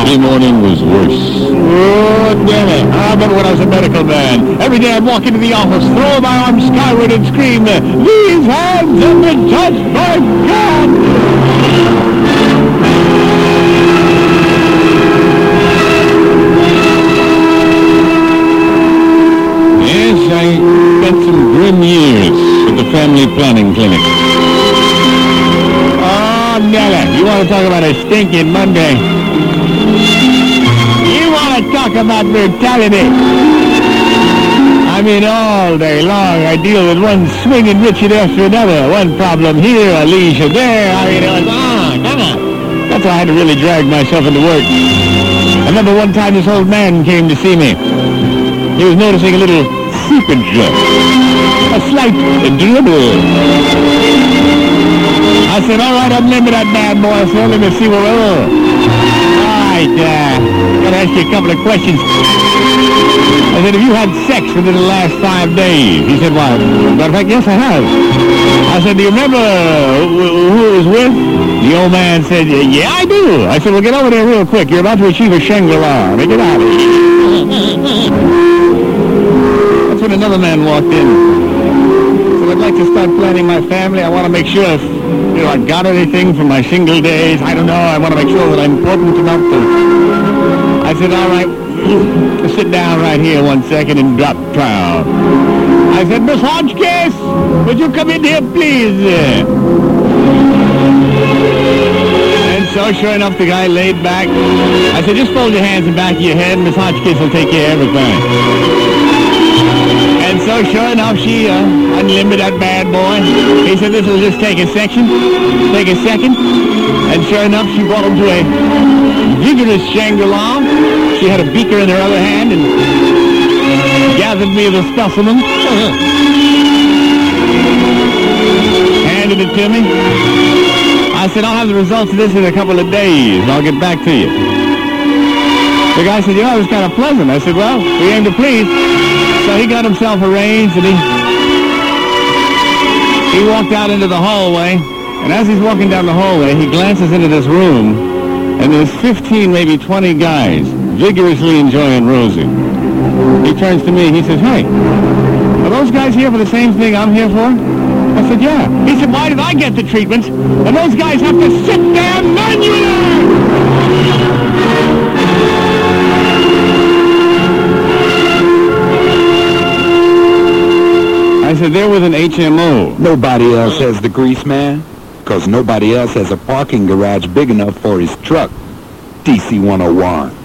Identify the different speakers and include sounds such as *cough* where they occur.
Speaker 1: Every morning was worse.
Speaker 2: Oh, damn it. I remember when I was a medical man. Every day I'd walk into the office, throw my arms skyward and scream, These hands have been touched by God!
Speaker 1: Yes, I spent some grim years at the family planning clinic.
Speaker 2: Oh, Nella, you want to talk about a stinking Monday? Want to talk about brutality? I mean, all day long I deal with one swinging Richard after another. One problem here, a leisure there. I mean, it was on, come on. That's why I had to really drag myself into work. I remember one time this old man came to see me. He was noticing a little seepage, a slight dribble. I said, all right, remember that bad boy, so let me see what we're. All right, uh, gotta ask you a couple of questions. I said, have you had sex within the last five days? He said, well, matter of fact, yes, I have. I said, do you remember who was with? The old man said, yeah, I do. I said, well, get over there real quick. You're about to achieve a Shangri-La. Now, get out of here. That's when another man walked in. So I'd like to start planning my family. I want to make sure if, you know, I got anything from my single days. I don't know. I want to make sure that I'm important enough to... Said, all right, *clears throat* sit down right here one second and drop trow. I said, Miss Hodgkiss, would you come in here, please? And so, sure enough, the guy laid back. I said, just fold your hands in the back of your head. Miss Hodgkiss will take care of everything. And so, sure enough, she uh, unlimbered that bad boy. He said, this will just take a section, take a second. And sure enough, she brought him to a vigorous Shangri-La. She had a beaker in her other hand and gathered me the specimen. *laughs* Handed it to me. I said, I'll have the results of this in a couple of days. I'll get back to you. The guy said, you know, it was kind of pleasant. I said, well, we aim to please. So he got himself arranged and he he walked out into the hallway. And as he's walking down the hallway, he glances into this room, and there's 15, maybe 20 guys vigorously enjoying Rosie. He turns to me. He says, hey, are those guys here for the same thing I'm here for? I said, yeah. He said, why did I get the treatment? And those guys have to sit there manually! I said, they're with an HMO.
Speaker 3: Nobody else has the Greaseman, because nobody else has a parking garage big enough for his truck. DC 101.